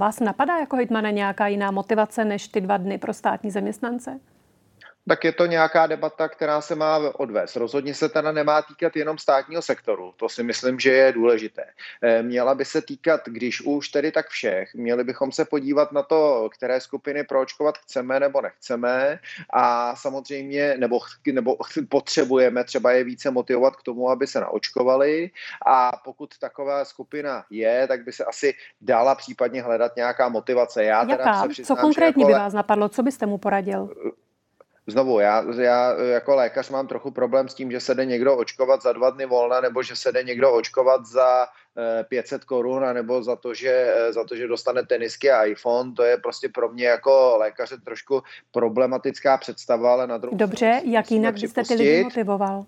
Vás napadá jako hejtmana nějaká jiná motivace než ty dva dny pro státní zaměstnance? Tak je to nějaká debata, která se má odvést. Rozhodně se teda nemá týkat jenom státního sektoru, to si myslím, že je důležité. Eh, měla by se týkat, když už tedy tak všech, měli bychom se podívat na to, které skupiny proočkovat chceme nebo nechceme a samozřejmě, nebo, nebo potřebujeme třeba je více motivovat k tomu, aby se naočkovali a pokud taková skupina je, tak by se asi dala případně hledat nějaká motivace. Já Jaká? Teda se přiznám, Co konkrétně jako... by vás napadlo? Co byste mu poradil? Znovu, já, já jako lékař mám trochu problém s tím, že se jde někdo očkovat za dva dny volna, nebo že se jde někdo očkovat za 500 eh, korun, nebo za to, že, eh, za to, že dostane tenisky a iPhone. To je prostě pro mě jako lékaře trošku problematická představa, ale na druhou Dobře, jak jinak byste ty lidi motivoval?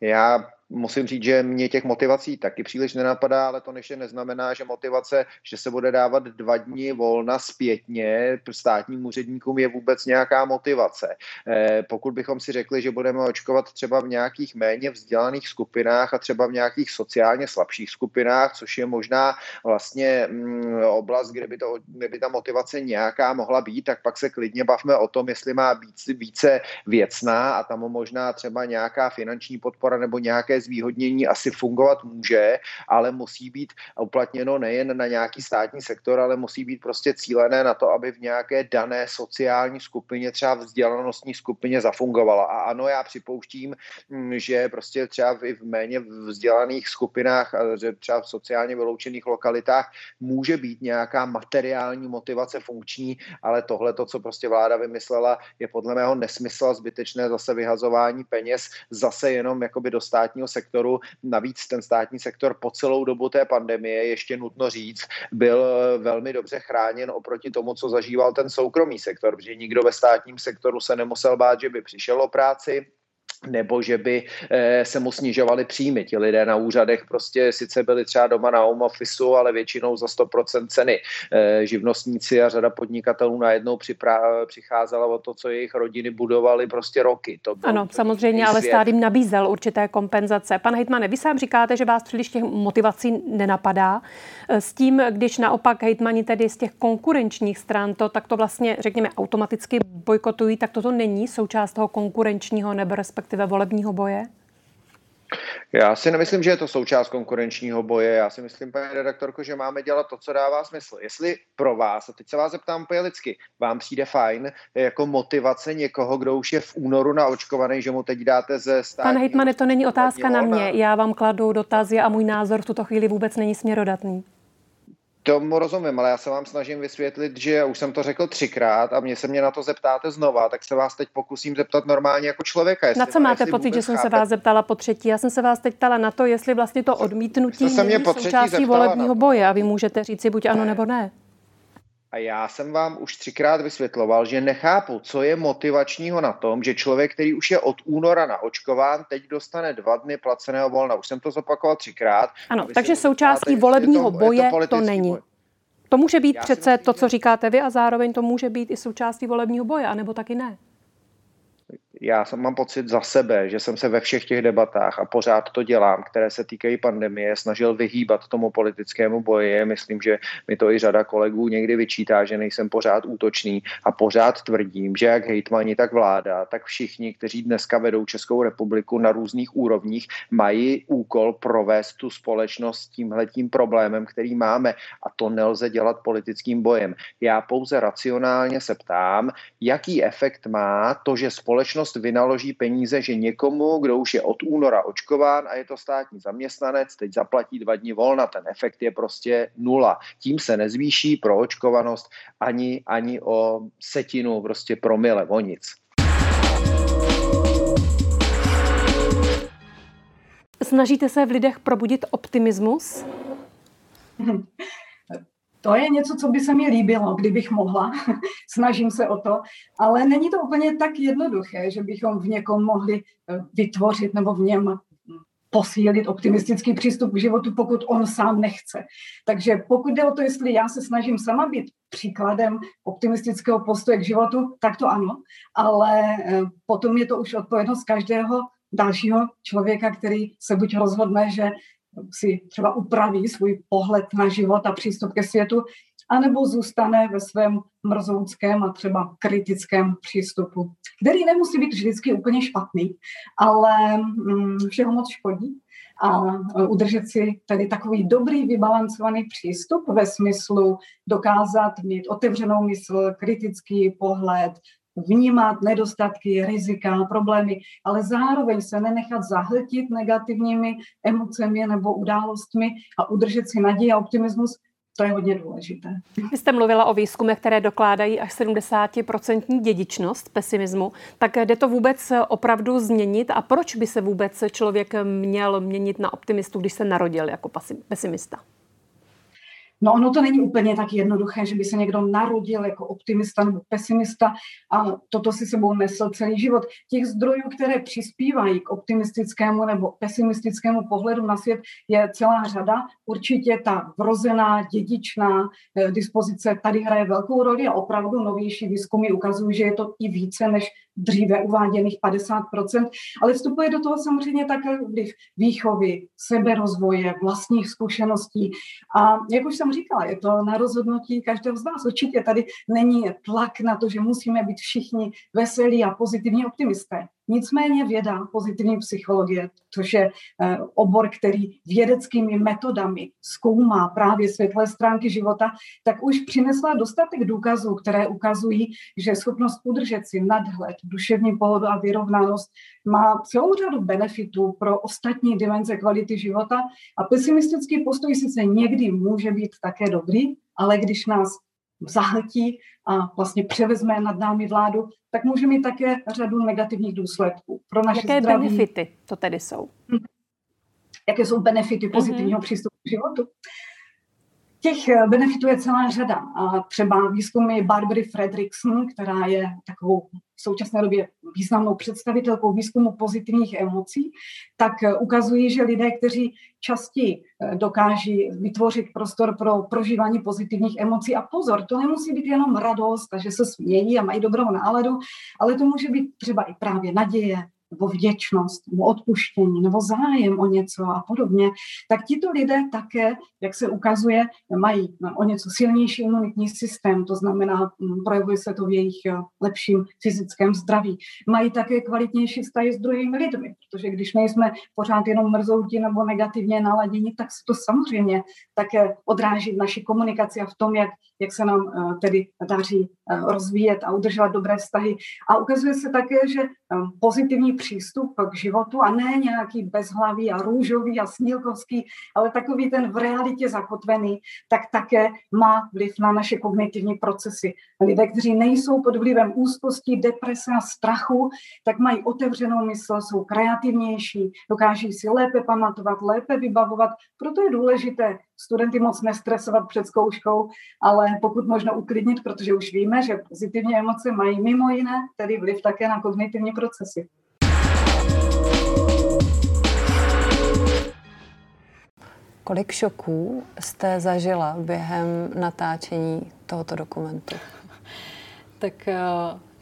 Já musím říct, že mě těch motivací taky příliš nenapadá, ale to ještě neznamená, že motivace, že se bude dávat dva dny volna zpětně státním úředníkům je vůbec nějaká motivace. Eh, pokud bychom si řekli, že budeme očkovat třeba v nějakých méně vzdělaných skupinách a třeba v nějakých sociálně slabších skupinách, což je možná vlastně mm, oblast, kde by, to, kde by ta motivace nějaká mohla být, tak pak se klidně bavme o tom, jestli má být více věcná a tam možná třeba nějaká finanční podpora nebo nějaké zvýhodnění asi fungovat může, ale musí být uplatněno nejen na nějaký státní sektor, ale musí být prostě cílené na to, aby v nějaké dané sociální skupině, třeba vzdělanostní skupině zafungovala. A ano, já připouštím, mm, že prostě třeba i v méně vzdělaných skupinách, že třeba v sociálně vyloučených lokalitách může být nějaká materiální motivace funkční, ale tohle, to, co prostě vláda vymyslela, je podle mého nesmysl a zbytečné zase vyhazování peněz zase jenom jakoby do státního sektoru. Navíc ten státní sektor po celou dobu té pandemie, ještě nutno říct, byl velmi dobře chráněn oproti tomu, co zažíval ten soukromý sektor, protože nikdo ve státním sektoru se nemusel bát, že by přišel o práci, nebo že by eh, se mu snižovaly příjmy. Ti lidé na úřadech prostě sice byli třeba doma na home office, ale většinou za 100% ceny. Eh, živnostníci a řada podnikatelů najednou přicházela o to, co jejich rodiny budovaly prostě roky. To ano, samozřejmě, ale stát jim nabízel určité kompenzace. Pan Hejtmane, vy sám říkáte, že vás příliš těch motivací nenapadá. Eh, s tím, když naopak hejtmani tedy z těch konkurenčních stran to tak to vlastně, řekněme, automaticky bojkotují, tak toto není součást toho konkurenčního nebo respektive respektive volebního boje? Já si nemyslím, že je to součást konkurenčního boje. Já si myslím, paní redaktorko, že máme dělat to, co dává smysl. Jestli pro vás, a teď se vás zeptám úplně lidsky, vám přijde fajn jako motivace někoho, kdo už je v únoru naočkovaný, že mu teď dáte ze státní... Pane hejtmane, to není otázka na mě. Já vám kladu dotazy a můj názor v tuto chvíli vůbec není směrodatný. Tomu rozumím, ale já se vám snažím vysvětlit, že už jsem to řekl třikrát a mě se mě na to zeptáte znova, tak se vás teď pokusím zeptat normálně jako člověka. Na co máte pocit, že jsem chápete? se vás zeptala po třetí? Já jsem se vás teď ptala na to, jestli vlastně to odmítnutí je součástí volebního boje a vy můžete říct si buď ano nebo ne. A já jsem vám už třikrát vysvětloval, že nechápu, co je motivačního na tom, že člověk, který už je od února naočkován, teď dostane dva dny placeného volna. Už jsem to zopakoval třikrát. Ano, takže součástí volebního to, boje to, to není. Boj. To může být já přece myslím, to, co říkáte vy, a zároveň to může být i součástí volebního boje, anebo taky ne já mám pocit za sebe, že jsem se ve všech těch debatách a pořád to dělám, které se týkají pandemie, snažil vyhýbat tomu politickému boji. Myslím, že mi to i řada kolegů někdy vyčítá, že nejsem pořád útočný a pořád tvrdím, že jak hejtmani, tak vláda, tak všichni, kteří dneska vedou Českou republiku na různých úrovních, mají úkol provést tu společnost s tímhletím problémem, který máme a to nelze dělat politickým bojem. Já pouze racionálně se ptám, jaký efekt má to, že společnost společnost vynaloží peníze, že někomu, kdo už je od února očkován a je to státní zaměstnanec, teď zaplatí dva dní volna, ten efekt je prostě nula. Tím se nezvýší pro očkovanost ani, ani o setinu, prostě promile, o nic. Snažíte se v lidech probudit optimismus? To je něco, co by se mi líbilo, kdybych mohla. Snažím se o to. Ale není to úplně tak jednoduché, že bychom v někom mohli eh, vytvořit nebo v něm hm, posílit optimistický přístup k životu, pokud on sám nechce. Takže pokud jde o to, jestli já se snažím sama být příkladem optimistického postoje k životu, tak to ano, ale eh, potom je to už odpovědnost každého dalšího člověka, který se buď rozhodne, že si třeba upraví svůj pohled na život a přístup ke světu, anebo zůstane ve svém mrzouckém a třeba kritickém přístupu, který nemusí být vždycky úplně špatný, ale mm, všeho moc škodí. A udržet si tedy takový dobrý, vybalancovaný přístup ve smyslu dokázat mít otevřenou mysl, kritický pohled, vnímat nedostatky, rizika, problémy, ale zároveň se nenechat zahltit negativními emocemi nebo událostmi a udržet si naději a optimismus, to je hodně důležité. Vy jste mluvila o výzkumech, které dokládají až 70% dědičnost pesimismu. Tak jde to vůbec opravdu změnit a proč by se vůbec člověk měl měnit na optimistu, když se narodil jako pesimista? No ono to není úplně tak jednoduché, že by se někdo narodil jako optimista nebo pesimista a toto si sebou nesl celý život. Těch zdrojů, které přispívají k optimistickému nebo pesimistickému pohledu na svět, je celá řada. Určitě ta vrozená, dědičná eh, dispozice tady hraje velkou roli a opravdu novější výzkumy ukazují, že je to i více než dříve uváděných 50%, ale vstupuje do toho samozřejmě také vliv výchovy, seberozvoje, vlastních zkušeností. A jak už jsem říkala, je to na rozhodnutí každého z vás. Určitě tady není tlak na to, že musíme být všichni veselí a pozitivní optimisté. Nicméně věda pozitivní psychologie, což je eh, obor, který vědeckými metodami zkoumá právě světlé stránky života, tak už přinesla dostatek důkazů, které ukazují, že schopnost udržet si nadhled, duševní pohodu a vyrovnanost má celou řadu benefitů pro ostatní dimenze kvality života. A pesimistický postoj sice někdy může být také dobrý, ale když nás zahltí a vlastně převezme nad námi vládu, tak může mít také řadu negativních důsledků. Pro naše Jaké zdraví. benefity to tedy jsou? Hm. Jaké jsou benefity pozitivního mm-hmm. přístupu k životu? Těch eh, benefitů je celá řada. Třeba výzkumy Barbary Fredrickson, která je takovou v současné době významnou představitelkou výzkumu pozitivních emocí, tak eh, ukazují, že lidé, kteří častěji eh, dokáží vytvořit prostor pro prožívání pozitivních emocí. A pozor, to nemusí být jenom radost že se smějí a mají dobrou náladu, ale to může být třeba i právě naděje, nebo vděčnost, nebo odpuštění, nebo zájem o něco a podobně, tak tito lidé také, jak se ukazuje, mají o něco silnější imunitní systém, to znamená, mm, projevuje se to v jejich eh, lepším fyzickém zdraví. Mají také kvalitnější vztahy s druhými lidmi, protože když nejsme pořád jenom mrzoutí nebo negativně naladění, tak se to samozřejmě také odráží v naší komunikaci a v tom, jak, jak se nám eh, tedy daří eh, rozvíjet a udržovat dobré vztahy. A ukazuje se také, že pozitivní přístup k životu a ne nějaký bezhlavý a růžový a snílkovský, ale takový ten v realitě zakotvený, tak také má vliv na naše kognitivní procesy. Lidé, kteří nejsou pod vlivem úzkosti, deprese a strachu, tak mají otevřenou mysl, jsou kreativnější, dokáží si lépe pamatovat, lépe vybavovat. Proto je důležité studenty moc nestresovat před zkouškou, ale pokud možno uklidnit, protože už víme, že pozitivní emoce mají mimo jiné tedy vliv také na kognitivní procesy. Kolik šoků jste zažila během natáčení tohoto dokumentu? Tak eh,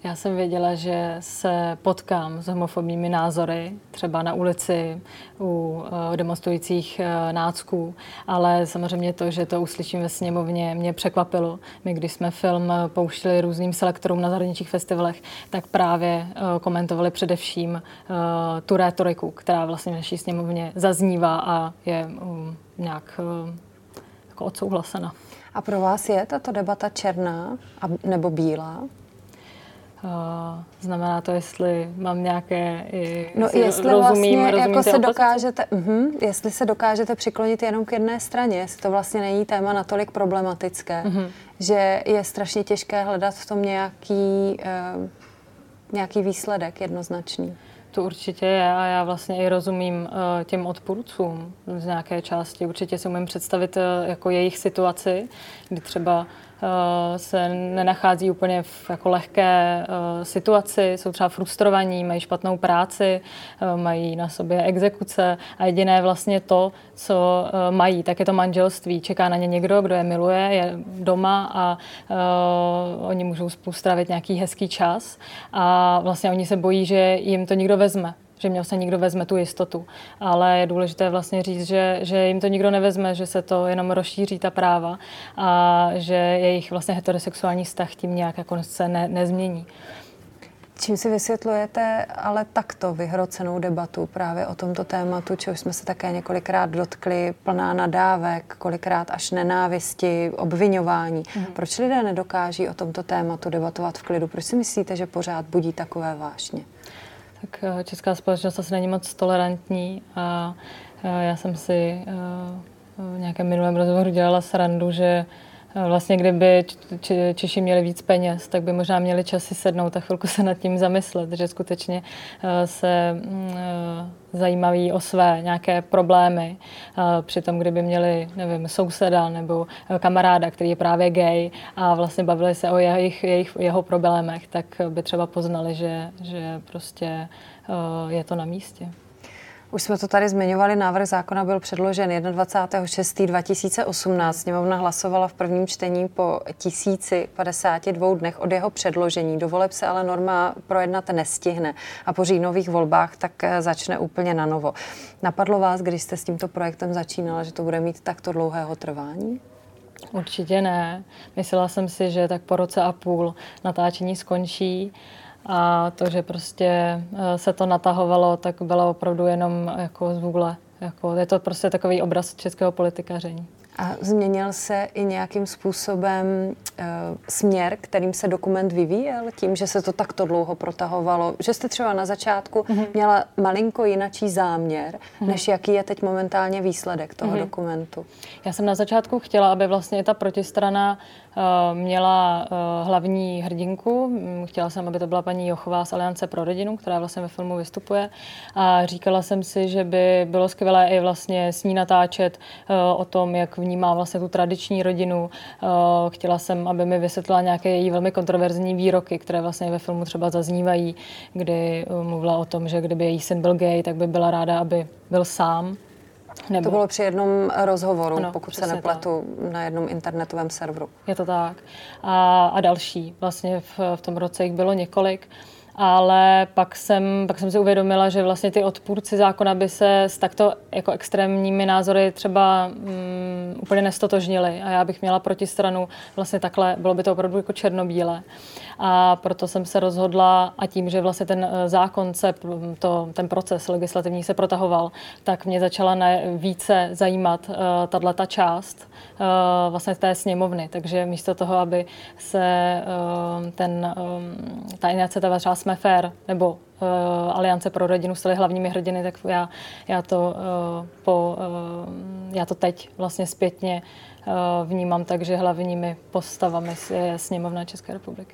já jsem věděla, že se potkám s homofobními názory, třeba na ulici, u uh, demonstrujících uh, nácků, ale samozřejmě to, že to uslyším ve sněmovně, mě překvapilo. My, když jsme film pouštili různým selektorům na zahraničních festivalech, tak právě komentovali především tu rétoriku, která vlastně v naší sněmovně zaznívá a je um, nějak jako odsouhlasena. A pro vás je tato debata černá nebo bílá? Znamená to, jestli mám nějaké, i, no, jestli rozumím, vlastně jako se dokážete, uh-huh, jestli se dokážete přiklonit jenom k jedné straně, jestli to vlastně není téma natolik problematické, uh-huh. že je strašně těžké hledat v tom nějaký, uh, nějaký výsledek jednoznačný. To určitě je a já vlastně i rozumím uh, těm odpůrcům z nějaké části. Určitě si umím představit uh, jako jejich situaci, kdy třeba se nenachází úplně v jako lehké eh, situaci, jsou třeba frustrovaní, mají špatnou práci, eh, mají na sobě exekuce a jediné vlastně to, co mají, tak je to manželství. Čeká na ně někdo, kdo je miluje, je doma a oni můžou spolu strávit nějaký hezký čas a vlastně oni se bojí, že jim to někdo vezme že mě vlastně nikdo vezme tu jistotu. Ale je důležité vlastně říct, že, že jim to nikdo nevezme, že se to jenom rozšíří ta práva a že jejich vlastně heterosexuální vztah tím nějak jako se ne, nezmění. Čím si vysvětlujete ale takto vyhrocenou debatu právě o tomto tématu, čehož jsme se také několikrát dotkli, plná nadávek, kolikrát až nenávisti, obvinování. Mm. Proč lidé nedokáží o tomto tématu debatovat v klidu? Proč si myslíte, že pořád budí takové vášně? Tak eh, česká společnost asi není moc tolerantní a eh, já jsem si eh, v nějakém minulém rozhovoru dělala srandu, že Vlastně kdyby Češi měli víc peněz, tak by možná měli čas si sednout a chvilku se nad tím zamyslet, že skutečně eh, se mm, eh, zajímaví o své nějaké problémy. Eh, přitom, kdyby měli, nevím, souseda nebo kamaráda, který je právě gay a vlastně bavili se o jejich, jejich, jeho problémech, tak by třeba poznali, že, že prostě je to na místě. Už jsme to tady zmiňovali, návrh zákona byl předložen 21.6.2018. Sněmovna hlasovala v prvním čtení po 1052 dnech od jeho předložení. Do voleb se ale norma projednat nestihne a po říjnových volbách tak eh, začne úplně na novo. Napadlo vás, když jste s tímto projektem začínala, že to bude mít takto dlouhého trvání? Určitě ne. Myslela jsem si, že tak po roce a půl natáčení skončí a to, že prostě eh, se to natahovalo, tak bylo opravdu jenom jako z Google. Jako, je to prostě takový obraz českého politikaření. A změnil se i nějakým způsobem směr, kterým se dokument vyvíjel, tím, že se to takto dlouho protahovalo? Že jste třeba na začátku mm-hmm. měla malinko jinačí záměr, mm-hmm. než jaký je teď momentálně výsledek toho mm-hmm. dokumentu? Já jsem na začátku chtěla, aby vlastně ta protistrana Eh, měla eh, hlavní hrdinku. Mm, chtěla jsem, aby to byla paní Jochová z Aliance pro rodinu, která vlastně ve filmu vystupuje. A říkala jsem si, že by bylo skvělé i vlastně s ní natáčet eh, o tom, jak vnímá vlastně tu tradiční rodinu. Chtěla jsem, aby mi vysvětlila nějaké její velmi kontroverzní výroky, které vlastně ve filmu třeba zaznívají, kdy mluvila o tom, že kdyby její syn byl gay, tak by byla ráda, aby byl sám nebo... To bylo při jednom rozhovoru, ano, pokud se nepletu, tak. na jednom internetovém serveru. Je to tak. A, a další. Vlastně v, v tom roce jich bylo několik ale pak jsem, pak jsem si uvědomila, že vlastně ty odpůrci zákona by se s takto jako extrémními názory třeba um, úplně nestotožnili a já bych měla protistranu vlastně takhle, bylo by to opravdu jako černobílé. A proto jsem se rozhodla a tím, že vlastně ten eh, zákon se, to, ten proces legislativní se protahoval, tak mě začala ne, více zajímat uh, tato ta část uh, vlastně té sněmovny. Takže místo toho, aby se uh, ten, um, ta iniciativa třeba jsme fair, nebo uh, Aliance pro rodinu staly hlavními hrdiny, tak já, já, to, uh, po, uh, já to teď vlastně zpětně uh, vnímám tak, že hlavními postavami je sněmovna České republiky.